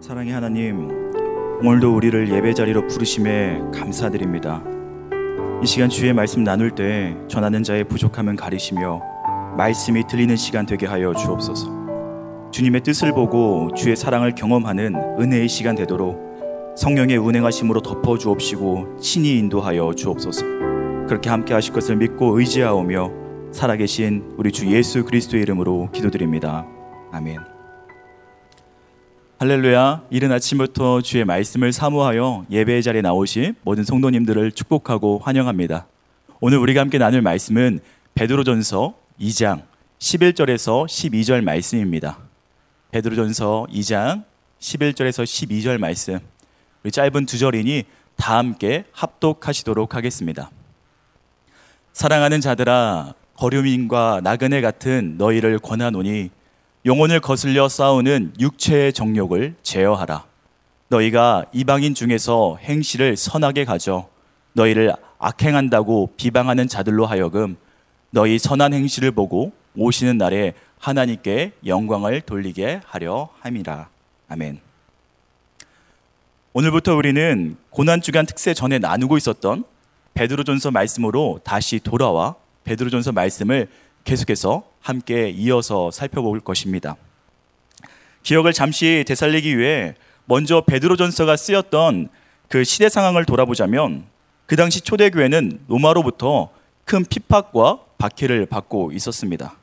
사랑의 하나님, 오늘도 우리를 예배 자리로 부르심에 감사드립니다. 이 시간 주의 말씀 나눌 때 전하는 자의 부족함은 가리시며 말씀이 들리는 시간 되게 하여 주옵소서. 주님의 뜻을 보고 주의 사랑을 경험하는 은혜의 시간 되도록 성령의 운행하심으로 덮어 주옵시고 친히 인도하여 주옵소서. 그렇게 함께 하실 것을 믿고 의지하오며 살아계신 우리 주 예수 그리스도의 이름으로 기도드립니다. 아멘. 할렐루야. 이른 아침부터 주의 말씀을 사모하여 예배의 자리에 나오신 모든 성도님들을 축복하고 환영합니다. 오늘 우리가 함께 나눌 말씀은 베드로전서 2장 11절에서 12절 말씀입니다. 베드로전서 2장 11절에서 12절 말씀. 우리 짧은 두 절이니 다 함께 합독하시도록 하겠습니다. 사랑하는 자들아 거류민과 나그네 같은 너희를 권하노니 영혼을 거슬려 싸우는 육체의 정욕을 제어하라. 너희가 이방인 중에서 행실을 선하게 가져 너희를 악행한다고 비방하는 자들로 하여금 너희 선한 행실을 보고 오시는 날에 하나님께 영광을 돌리게 하려 함이라. 아멘. 오늘부터 우리는 고난 주간 특세 전에 나누고 있었던 베드로전서 말씀으로 다시 돌아와 베드로전서 말씀을 계속해서 함께 이어서 살펴볼 것입니다. 기억을 잠시 되살리기 위해 먼저 베드로전서가 쓰였던 그 시대 상황을 돌아보자면 그 당시 초대교회는 로마로부터 큰 핍박과 박해를 받고 있었습니다.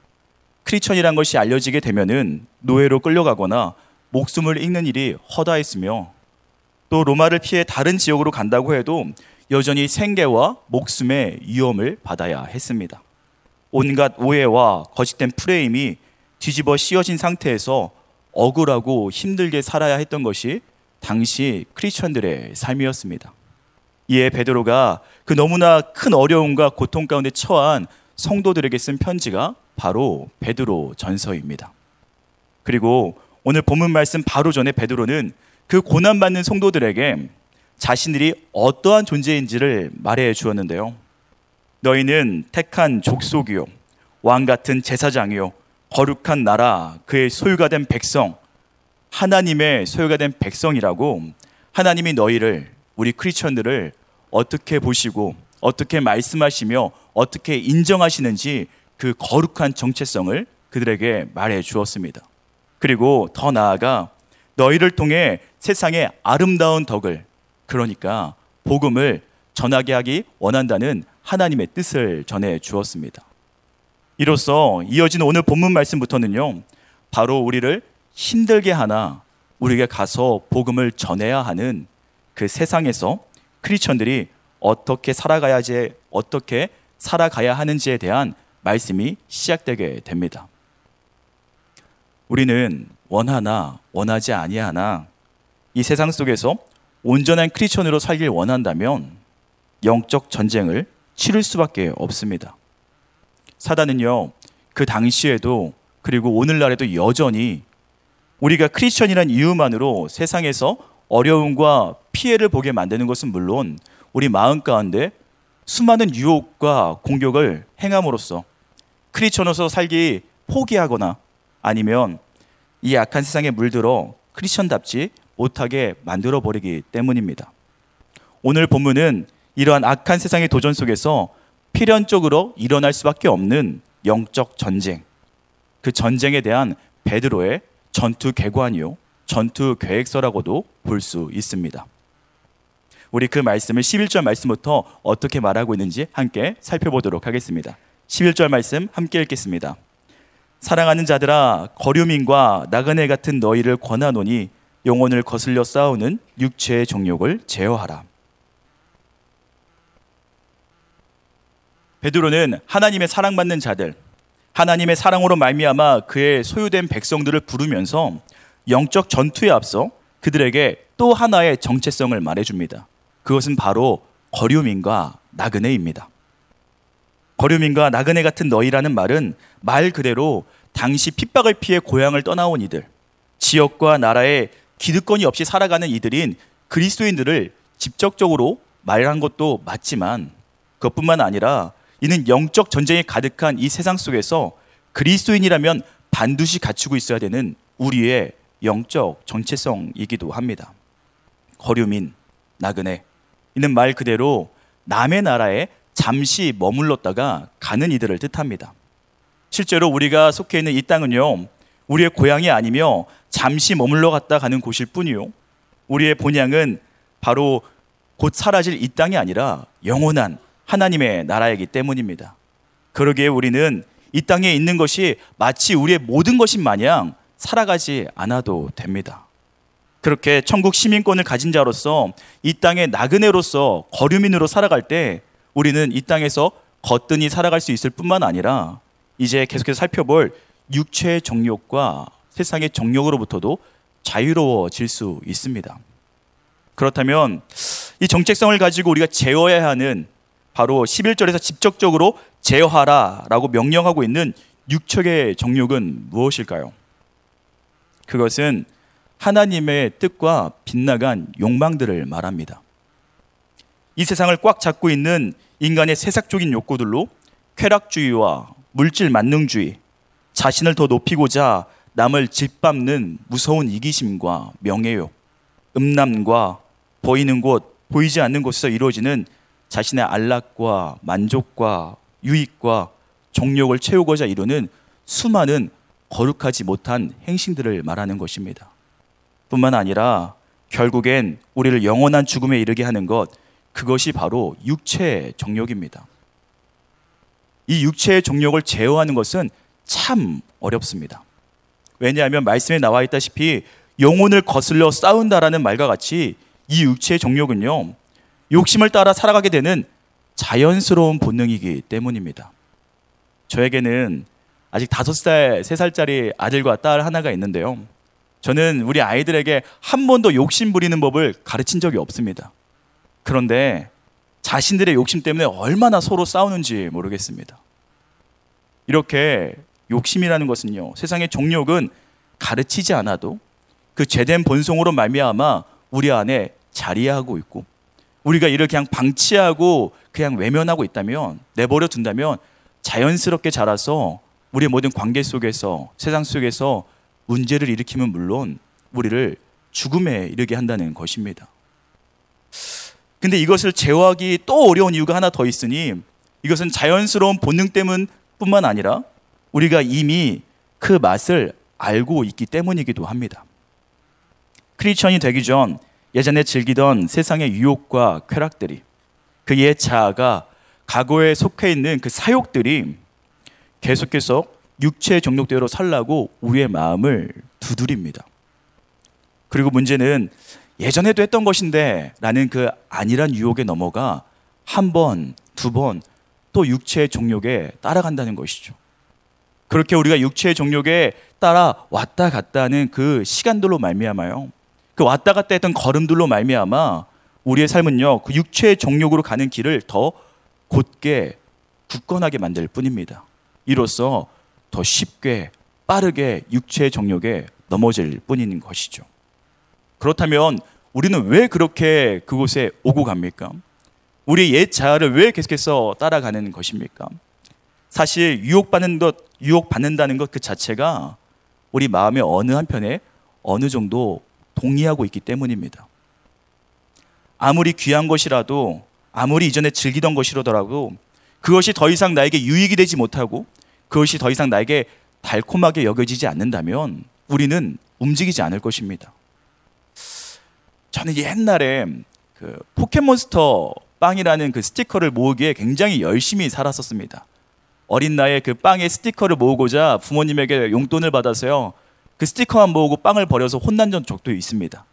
크리천이란 것이 알려지게 되면은 노예로 끌려가거나 목숨을 잃는 일이 허다했으며 또 로마를 피해 다른 지역으로 간다고 해도 여전히 생계와 목숨의 위험을 받아야 했습니다. 온갖 오해와 거짓된 프레임이 뒤집어 씌워진 상태에서 억울하고 힘들게 살아야 했던 것이 당시 크리스천들의 삶이었습니다. 이에 베드로가 그 너무나 큰 어려움과 고통 가운데 처한 성도들에게 쓴 편지가 바로 베드로 전서입니다. 그리고 오늘 본문 말씀 바로 전에 베드로는 그 고난받는 성도들에게 자신들이 어떠한 존재인지를 말해 주었는데요. 너희는 택한 족속이요 왕 같은 제사장이요 거룩한 나라 그의 소유가 된 백성 하나님의 소유가 된 백성이라고 하나님이 너희를 우리 크리스천들을 어떻게 보시고 어떻게 말씀하시며 어떻게 인정하시는지 그 거룩한 정체성을 그들에게 말해 주었습니다. 그리고 더 나아가 너희를 통해 세상의 아름다운 덕을 그러니까 복음을 전하게 하기 원한다는 하나님의 뜻을 전해 주었습니다. 이로써 이어진 오늘 본문 말씀부터는요, 바로 우리를 힘들게 하나 우리가 가서 복음을 전해야 하는 그 세상에서 크리스천들이 어떻게 살아가야지 어떻게 살아가야 하는지에 대한 말씀이 시작되게 됩니다. 우리는 원하나 원하지 아니하나 이 세상 속에서 온전한 크리스천으로 살길 원한다면 영적 전쟁을 치를 수밖에 없습니다. 사단은요, 그 당시에도 그리고 오늘날에도 여전히 우리가 크리스천이란 이유만으로 세상에서 어려움과 피해를 보게 만드는 것은 물론 우리 마음 가운데 수많은 유혹과 공격을 행함으로써 크리스천으로서 살기 포기하거나 아니면 이 악한 세상에 물들어 크리스천답지 못하게 만들어 버리기 때문입니다. 오늘 본문은 이러한 악한 세상의 도전 속에서 필연적으로 일어날 수밖에 없는 영적 전쟁, 그 전쟁에 대한 베드로의 전투 개관이요, 전투 계획서라고도 볼 수 있습니다. 우리 그 말씀을 11절 말씀부터 어떻게 말하고 있는지 함께 살펴보도록 하겠습니다. 11절 말씀 함께 읽겠습니다. 사랑하는 자들아 거류민과 나그네 같은 너희를 권하노니 영혼을 거슬려 싸우는 육체의 정욕을 제어하라. 베드로는 하나님의 사랑받는 자들, 하나님의 사랑으로 말미암아 그의 소유된 백성들을 부르면서 영적 전투에 앞서 그들에게 또 하나의 정체성을 말해줍니다. 그것은 바로 거류민과 나그네입니다. 거류민과 나그네 같은 너희라는 말은 말 그대로 당시 핍박을 피해 고향을 떠나온 이들, 지역과 나라에 기득권이 없이 살아가는 이들인 그리스도인들을 직접적으로 말한 것도 맞지만 그것뿐만 아니라 이는 영적 전쟁이 가득한 이 세상 속에서 그리스도인이라면 반드시 갖추고 있어야 되는 우리의 영적 정체성이기도 합니다. 거류민, 나그네. 이는 말 그대로 남의 나라에 잠시 머물렀다가 가는 이들을 뜻합니다. 실제로 우리가 속해 있는 이 땅은요, 우리의 고향이 아니며 잠시 머물러 갔다 가는 곳일 뿐이요. 우리의 본향은 바로 곧 사라질 이 땅이 아니라 영원한 하나님의 나라이기 때문입니다. 그러기에 우리는 이 땅에 있는 것이 마치 우리의 모든 것인 마냥 살아가지 않아도 됩니다. 그렇게 천국 시민권을 가진 자로서 이 땅의 나그네로서 거류민으로 살아갈 때 우리는 이 땅에서 거뜬히 살아갈 수 있을 뿐만 아니라 이제 계속해서 살펴볼 육체의 정욕과 세상의 정욕으로부터도 자유로워질 수 있습니다. 그렇다면 이 정체성을 가지고 우리가 제어해야 하는 바로 11절에서 직접적으로 제어하라라고 명령하고 있는 육척의 정욕은 무엇일까요? 그것은 하나님의 뜻과 빗나간 욕망들을 말합니다. 이 세상을 꽉 잡고 있는 인간의 세상적인 욕구들로 쾌락주의와 물질 만능주의, 자신을 더 높이고자 남을 짓밟는 무서운 이기심과 명예욕, 음란과 보이는 곳, 보이지 않는 곳에서 이루어지는 자신의 안락과 만족과 유익과 정욕을 채우고자 이루는 수많은 거룩하지 못한 행신들을 말하는 것입니다. 뿐만 아니라 결국엔 우리를 영원한 죽음에 이르게 하는 것, 그것이 바로 육체의 정욕입니다. 이 육체의 정욕을 제어하는 것은 참 어렵습니다. 왜냐하면 말씀에 나와 있다시피 영혼을 거슬러 싸운다라는 말과 같이 이 육체의 정욕은요, 욕심을 따라 살아가게 되는 자연스러운 본능이기 때문입니다. 저에게는 아직 다섯 살, 세 살짜리 아들과 딸 하나가 있는데요. 저는 우리 아이들에게 한 번도 욕심 부리는 법을 가르친 적이 없습니다. 그런데 자신들의 욕심 때문에 얼마나 서로 싸우는지 모르겠습니다. 이렇게 욕심이라는 것은요, 세상의 정욕은 가르치지 않아도 그 죄된 본성으로 말미암아 우리 안에 자리하고 있고 우리가 이를 그냥 방치하고 그냥 외면하고 있다면 내버려 둔다면 자연스럽게 자라서 우리의 모든 관계 속에서 세상 속에서 문제를 일으키면 물론 우리를 죽음에 이르게 한다는 것입니다. 근데 이것을 제어하기 또 어려운 이유가 하나 더 있으니 이것은 자연스러운 본능 때문 뿐만 아니라 우리가 이미 그 맛을 알고 있기 때문이기도 합니다. 크리스천이 되기 전 예전에 즐기던 세상의 유혹과 쾌락들이 그옛 자아가 과거에 속해 있는 그 사욕들이 계속해서 육체의 정욕대로 살라고 우리의 마음을 두드립니다. 그리고 문제는 예전에도 했던 것인데 라는 그 아니란 유혹에 넘어가 한 번, 두 번 또 육체의 정욕에 따라간다는 것이죠. 그렇게 우리가 육체의 정욕에 따라 왔다 갔다 하는 그 시간들로 말미암아요. 그 왔다 갔다 했던 걸음들로 말미암아 우리의 삶은요. 그 육체의 정욕으로 가는 길을 더 곧게 굳건하게 만들 뿐입니다. 이로써 더 쉽게 빠르게 육체의 정욕에 넘어질 뿐인 것이죠. 그렇다면 우리는 왜 그렇게 그곳에 오고 갑니까? 우리 옛 자아를 왜 계속해서 따라가는 것입니까? 사실 유혹받는 것, 유혹받는다는 것 그 자체가 우리 마음의 어느 한편에 어느 정도 동의하고 있기 때문입니다. 아무리 귀한 것이라도 아무리 이전에 즐기던 것이라더라도 그것이 더 이상 나에게 유익이 되지 못하고 그것이 더 이상 나에게 달콤하게 여겨지지 않는다면 우리는 움직이지 않을 것입니다. 저는 옛날에 그 포켓몬스터 빵이라는 그 스티커를 모으기에 굉장히 열심히 살았었습니다. 어린 나이에 그 빵의 스티커를 모으고자 부모님에게 용돈을 받아서요. 그 스티커만 모으고 빵을 버려서 혼난 적도 있습니다.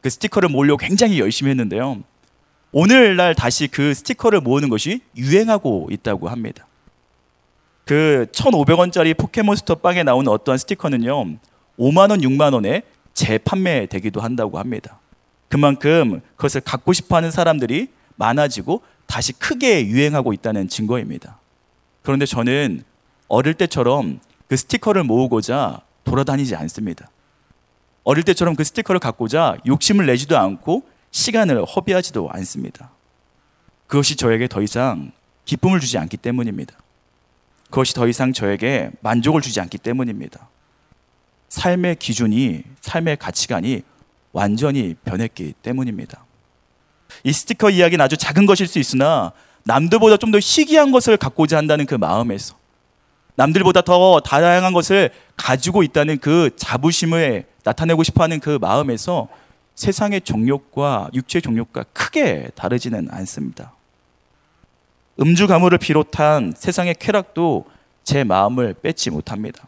그 스티커를 모으려고 굉장히 열심히 했는데요. 오늘날 다시 그 스티커를 모으는 것이 유행하고 있다고 합니다. 그 1,500원짜리 포켓몬스터 빵에 나오는 어떠한 스티커는요. 5만 원, 6만 원에 재판매되기도 한다고 합니다. 그만큼 그것을 갖고 싶어 하는 사람들이 많아지고 다시 크게 유행하고 있다는 증거입니다. 그런데 저는 어릴 때처럼 그 스티커를 모으고자 돌아다니지 않습니다. 어릴 때처럼 그 스티커를 갖고자 욕심을 내지도 않고 시간을 허비하지도 않습니다. 그것이 저에게 더 이상 기쁨을 주지 않기 때문입니다. 그것이 더 이상 저에게 만족을 주지 않기 때문입니다. 삶의 기준이, 삶의 가치관이 완전히 변했기 때문입니다. 이 스티커 이야기는 아주 작은 것일 수 있으나 남들보다 좀 더 희귀한 것을 갖고자 한다는 그 마음에서 남들보다 더 다양한 것을 가지고 있다는 그 자부심을 나타내고 싶어 하는 그 마음에서 세상의 정욕과 육체의 정욕과 크게 다르지는 않습니다. 음주 가물을 비롯한 세상의 쾌락도 제 마음을 뺏지 못합니다.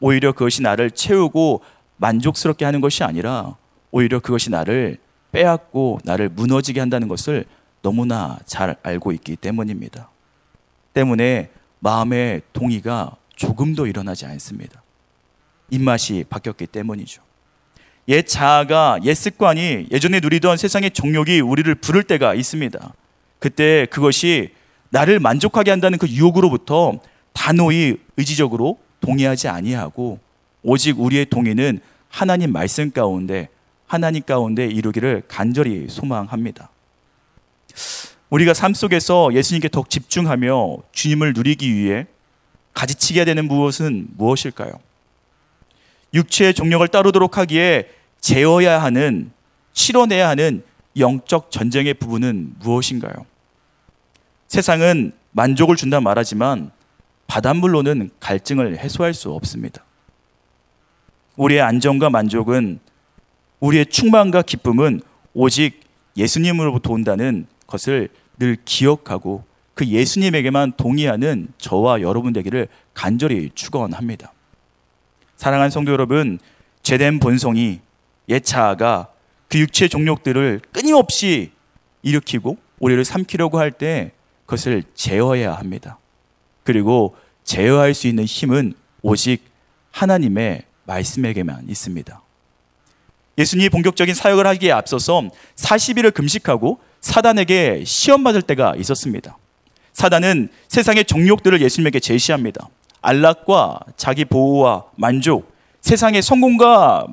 오히려 그것이 나를 채우고 만족스럽게 하는 것이 아니라 오히려 그것이 나를 빼앗고 나를 무너지게 한다는 것을 너무나 잘 알고 있기 때문입니다. 때문에 마음의 동의가 조금도 일어나지 않습니다. 입맛이 바뀌었기 때문이죠. 옛 자아가 옛 습관이 예전에 누리던 세상의 정욕이 우리를 부를 때가 있습니다. 그때 그것이 나를 만족하게 한다는 그 유혹으로부터 단호히 의지적으로 동의하지 아니하고 오직 우리의 동의는 하나님 말씀 가운데 하나님 가운데 이루기를 간절히 소망합니다. 우리가 삶 속에서 예수님께 더 집중하며 주님을 누리기 위해 가지치게 되는 무엇은 무엇일까요? 육체의 종력을 따르도록 하기에 제어야 하는 치러내야 하는 영적 전쟁의 부분은 무엇인가요? 세상은 만족을 준다 말하지만 바닷물로는 갈증을 해소할 수 없습니다. 우리의 안정과 만족은 우리의 충만과 기쁨은 오직 예수님으로부터 온다는 것을 늘 기억하고 그 예수님에게만 동의하는 저와 여러분 되기를 간절히 축원합니다. 사랑하는 성도 여러분, 죄된 본성이 예차가 그 육체의 종욕들을 끊임없이 일으키고 우리를 삼키려고 할 때 그것을 제어해야 합니다. 그리고 제어할 수 있는 힘은 오직 하나님의 말씀에게만 있습니다. 예수님이 본격적인 사역을 하기에 앞서서 40일을 금식하고 사단에게 시험받을 때가 있었습니다. 사단은 세상의 정욕들을 예수님에게 제시합니다. 안락과 자기 보호와 만족, 세상의 성공과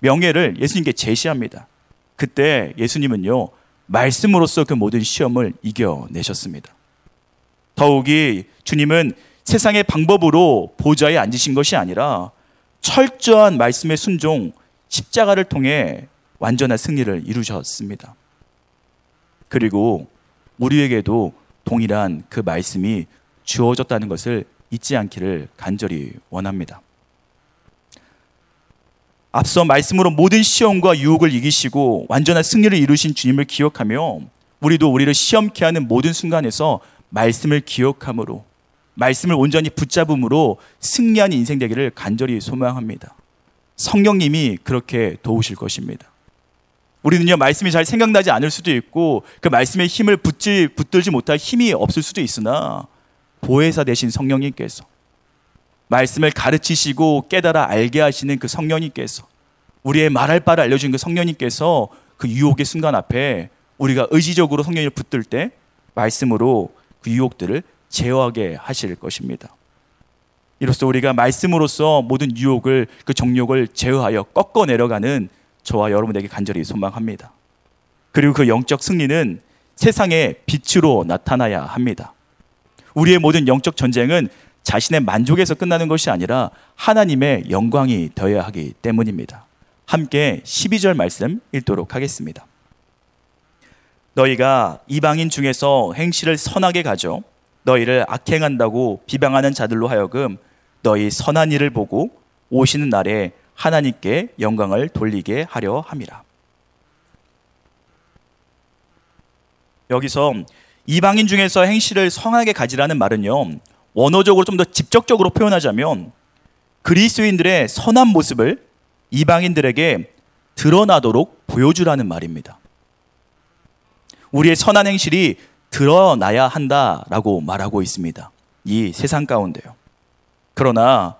명예를 예수님께 제시합니다. 그때 예수님은요, 말씀으로써 그 모든 시험을 이겨내셨습니다. 더욱이 주님은 세상의 방법으로 보좌에 앉으신 것이 아니라 철저한 말씀의 순종, 십자가를 통해 완전한 승리를 이루셨습니다. 그리고 우리에게도 동일한 그 말씀이 주어졌다는 것을 잊지 않기를 간절히 원합니다. 앞서 말씀으로 모든 시험과 유혹을 이기시고 완전한 승리를 이루신 주님을 기억하며 우리도 우리를 시험케 하는 모든 순간에서 말씀을 기억함으로 말씀을 온전히 붙잡음으로 승리한 인생 되기를 간절히 소망합니다. 성령님이 그렇게 도우실 것입니다. 우리는요, 말씀이 잘 생각나지 않을 수도 있고, 그 말씀의 힘을 붙지, 붙들지 못할 힘이 없을 수도 있으나, 보혜사 되신 성령님께서, 말씀을 가르치시고 깨달아 알게 하시는 그 성령님께서, 우리의 말할 바를 알려주는 그 성령님께서 그 유혹의 순간 앞에 우리가 의지적으로 성령을 붙들 때, 말씀으로 그 유혹들을 제어하게 하실 것입니다. 이로써 우리가 말씀으로써 모든 유혹을 그 정욕을 제어하여 꺾어 내려가는 저와 여러분에게 간절히 소망합니다. 그리고 그 영적 승리는 세상의 빛으로 나타나야 합니다. 우리의 모든 영적 전쟁은 자신의 만족에서 끝나는 것이 아니라 하나님의 영광이 되어야 하기 때문입니다. 함께 12절 말씀 읽도록 하겠습니다. 너희가 이방인 중에서 행실을 선하게 가져 너희를 악행한다고 비방하는 자들로 하여금 너희 선한 일을 보고 오시는 날에 하나님께 영광을 돌리게 하려 함이라. 여기서 이방인 중에서 행실을 성하게 가지라는 말은요. 원어적으로 좀 더 직접적으로 표현하자면 그리스도인들의 선한 모습을 이방인들에게 드러나도록 보여주라는 말입니다. 우리의 선한 행실이 드러나야 한다라고 말하고 있습니다. 이 세상 가운데요. 그러나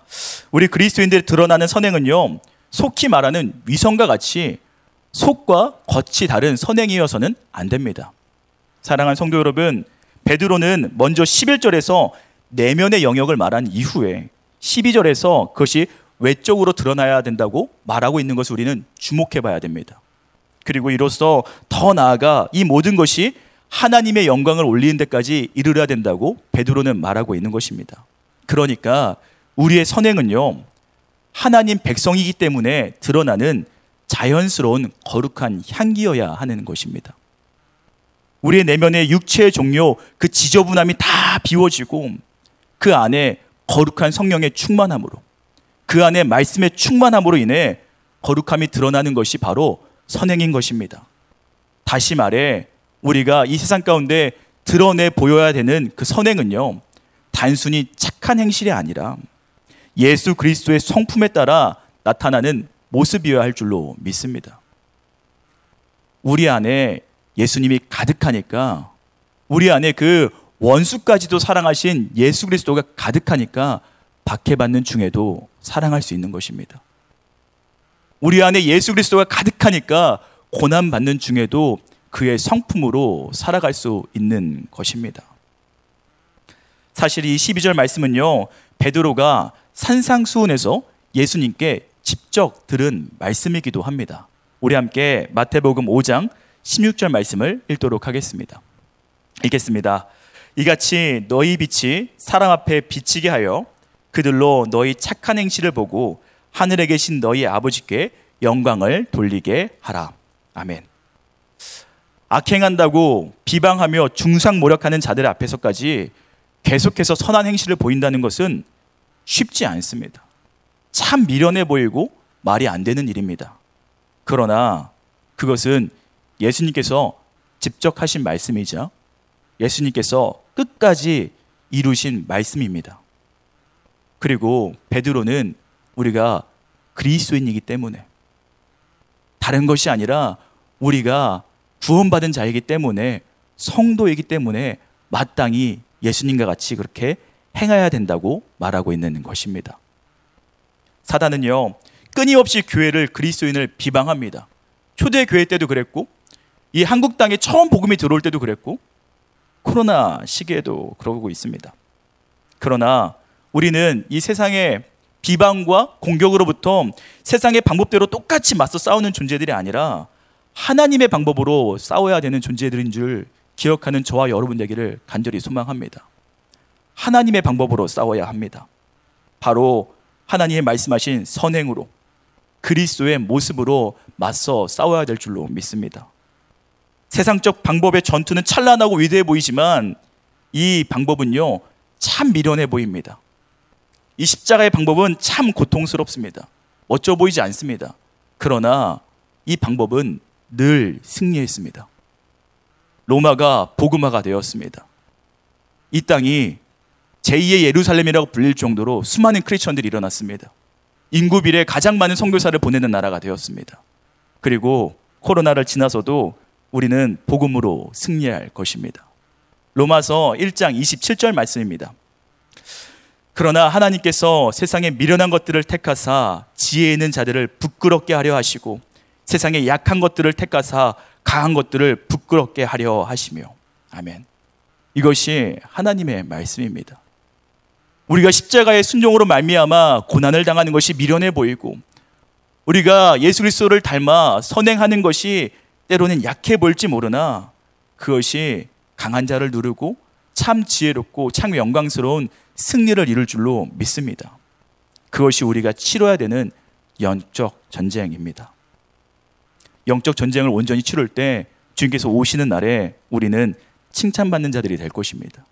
우리 그리스도인들이 드러나는 선행은요, 속히 말하는 위성과 같이 속과 겉이 다른 선행이어서는 안 됩니다. 사랑하는 성도 여러분, 베드로는 먼저 11절에서 내면의 영역을 말한 이후에 12절에서 그것이 외적으로 드러나야 된다고 말하고 있는 것을 우리는 주목해 봐야 됩니다. 그리고 이로써 더 나아가 이 모든 것이 하나님의 영광을 올리는 데까지 이르러야 된다고 베드로는 말하고 있는 것입니다. 그러니까 우리의 선행은요, 하나님 백성이기 때문에 드러나는 자연스러운 거룩한 향기여야 하는 것입니다. 우리의 내면의 육체의 종료, 그 지저분함이 다 비워지고 그 안에 거룩한 성령의 충만함으로 그 안에 말씀의 충만함으로 인해 거룩함이 드러나는 것이 바로 선행인 것입니다. 다시 말해 우리가 이 세상 가운데 드러내 보여야 되는 그 선행은요. 단순히 착한 행실이 아니라 예수 그리스도의 성품에 따라 나타나는 모습이어야 할 줄로 믿습니다. 우리 안에 예수님이 가득하니까 우리 안에 그 원수까지도 사랑하신 예수 그리스도가 가득하니까 박해받는 중에도 사랑할 수 있는 것입니다. 우리 안에 예수 그리스도가 가득하니까 고난받는 중에도 그의 성품으로 살아갈 수 있는 것입니다. 사실 이 12절 말씀은요, 베드로가 산상수훈에서 예수님께 직접 들은 말씀이기도 합니다. 우리 함께 마태복음 5장 16절 말씀을 읽도록 하겠습니다. 읽겠습니다. 이같이 너희 빛이 사람 앞에 비치게 하여 그들로 너희 착한 행실을 보고 하늘에 계신 너희 아버지께 영광을 돌리게 하라. 아멘. 악행한다고 비방하며 중상 모략하는 자들 앞에서까지 계속해서 선한 행실을 보인다는 것은 쉽지 않습니다. 참 미련해 보이고 말이 안 되는 일입니다. 그러나 그것은 예수님께서 직접 하신 말씀이자 예수님께서 끝까지 이루신 말씀입니다. 그리고 베드로는 우리가 그리스도인이기 때문에 다른 것이 아니라 우리가 구원받은 자이기 때문에 성도이기 때문에 마땅히 예수님과 같이 그렇게 행해야 된다고 말하고 있는 것입니다. 사단은요, 끊임없이 교회를 그리스도인을 비방합니다. 초대 교회 때도 그랬고, 이 한국 땅에 처음 복음이 들어올 때도 그랬고, 코로나 시기에도 그러고 있습니다. 그러나 우리는 이 세상의 비방과 공격으로부터 세상의 방법대로 똑같이 맞서 싸우는 존재들이 아니라 하나님의 방법으로 싸워야 되는 존재들인 줄 기억하는 저와 여러분 되기를 간절히 소망합니다. 하나님의 방법으로 싸워야 합니다. 바로 하나님의 말씀하신 선행으로 그리스도의 모습으로 맞서 싸워야 될 줄로 믿습니다. 세상적 방법의 전투는 찬란하고 위대해 보이지만 이 방법은요, 참 미련해 보입니다. 이 십자가의 방법은 참 고통스럽습니다. 멋져 보이지 않습니다. 그러나 이 방법은 늘 승리했습니다. 로마가 복음화가 되었습니다. 이 땅이 제2의 예루살렘이라고 불릴 정도로 수많은 크리스천들이 일어났습니다. 인구 비례 가장 많은 선교사를 보내는 나라가 되었습니다. 그리고 코로나를 지나서도 우리는 복음으로 승리할 것입니다. 로마서 1장 27절 말씀입니다. 그러나 하나님께서 세상에 미련한 것들을 택하사 지혜 있는 자들을 부끄럽게 하려 하시고 세상에 약한 것들을 택하사 강한 것들을 부끄럽게 하려 하시며 아멘. 이것이 하나님의 말씀입니다. 우리가 십자가의 순종으로 말미암아 고난을 당하는 것이 미련해 보이고 우리가 예수 그리스도를 닮아 선행하는 것이 때로는 약해 보일지 모르나 그것이 강한 자를 누르고 참 지혜롭고 참 영광스러운 승리를 이룰 줄로 믿습니다. 그것이 우리가 치러야 되는 영적 전쟁입니다. 영적 전쟁을 온전히 치룰 때 주님께서 오시는 날에 우리는 칭찬받는 자들이 될 것입니다.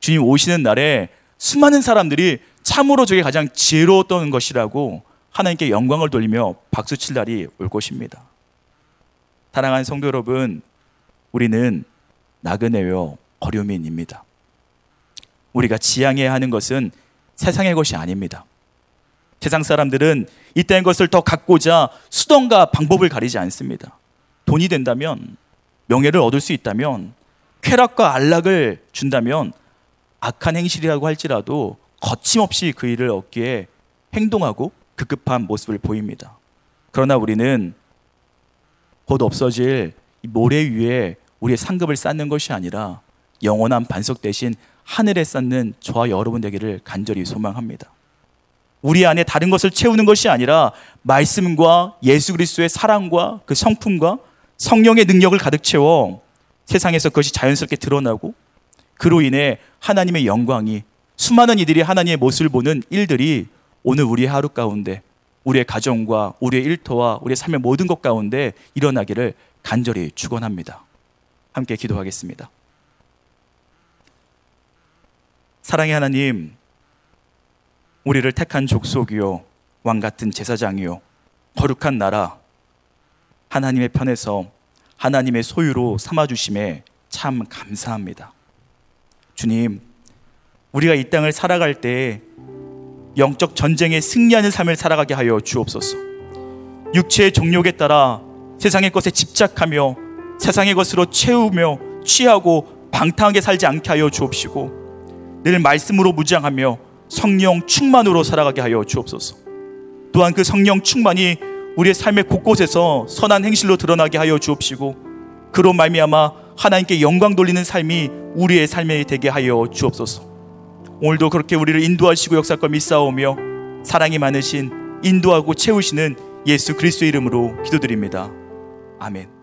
주님 오시는 날에 수많은 사람들이 참으로 저게 가장 지혜로웠던 것이라고 하나님께 영광을 돌리며 박수 칠 날이 올 것입니다. 사랑하는 성도 여러분, 우리는 나그네요 거류민입니다. 우리가 지향해야 하는 것은 세상의 것이 아닙니다. 세상 사람들은 이딴 것을 더 갖고자 수단과 방법을 가리지 않습니다. 돈이 된다면, 명예를 얻을 수 있다면, 쾌락과 안락을 준다면, 악한 행실이라고 할지라도 거침없이 그 일을 얻기에 행동하고 급급한 모습을 보입니다. 그러나 우리는 곧 없어질 모래 위에 우리의 상급을 쌓는 것이 아니라 영원한 반석 대신 하늘에 쌓는 저와 여러분 되기를 간절히 소망합니다. 우리 안에 다른 것을 채우는 것이 아니라 말씀과 예수 그리스도의 사랑과 그 성품과 성령의 능력을 가득 채워 세상에서 그것이 자연스럽게 드러나고 그로 인해 하나님의 영광이 수많은 이들이 하나님의 모습을 보는 일들이 오늘 우리의 하루 가운데 우리의 가정과 우리의 일터와 우리의 삶의 모든 것 가운데 일어나기를 간절히 축원합니다. 함께 기도하겠습니다. 사랑의 하나님, 우리를 택한 족속이요 왕 같은 제사장이요 거룩한 나라 하나님의 편에서 하나님의 소유로 삼아 주심에 참 감사합니다. 주님, 우리가 이 땅을 살아갈 때 영적 전쟁에 승리하는 삶을 살아가게 하여 주옵소서. 육체의 정욕에 따라 세상의 것에 집착하며 세상의 것으로 채우며 취하고 방탕하게 살지 않게 하여 주옵시고 늘 말씀으로 무장하며 성령 충만으로 살아가게 하여 주옵소서. 또한 그 성령 충만이 우리의 삶의 곳곳에서 선한 행실로 드러나게 하여 주옵시고 그로 말미암아 하나님께 영광 돌리는 삶이 우리의 삶에 되게 하여 주옵소서. 오늘도 그렇게 우리를 인도하시고 역사과 믿사오며 사랑이 많으신 인도하고 채우시는 예수 그리스도 이름으로 기도드립니다. 아멘.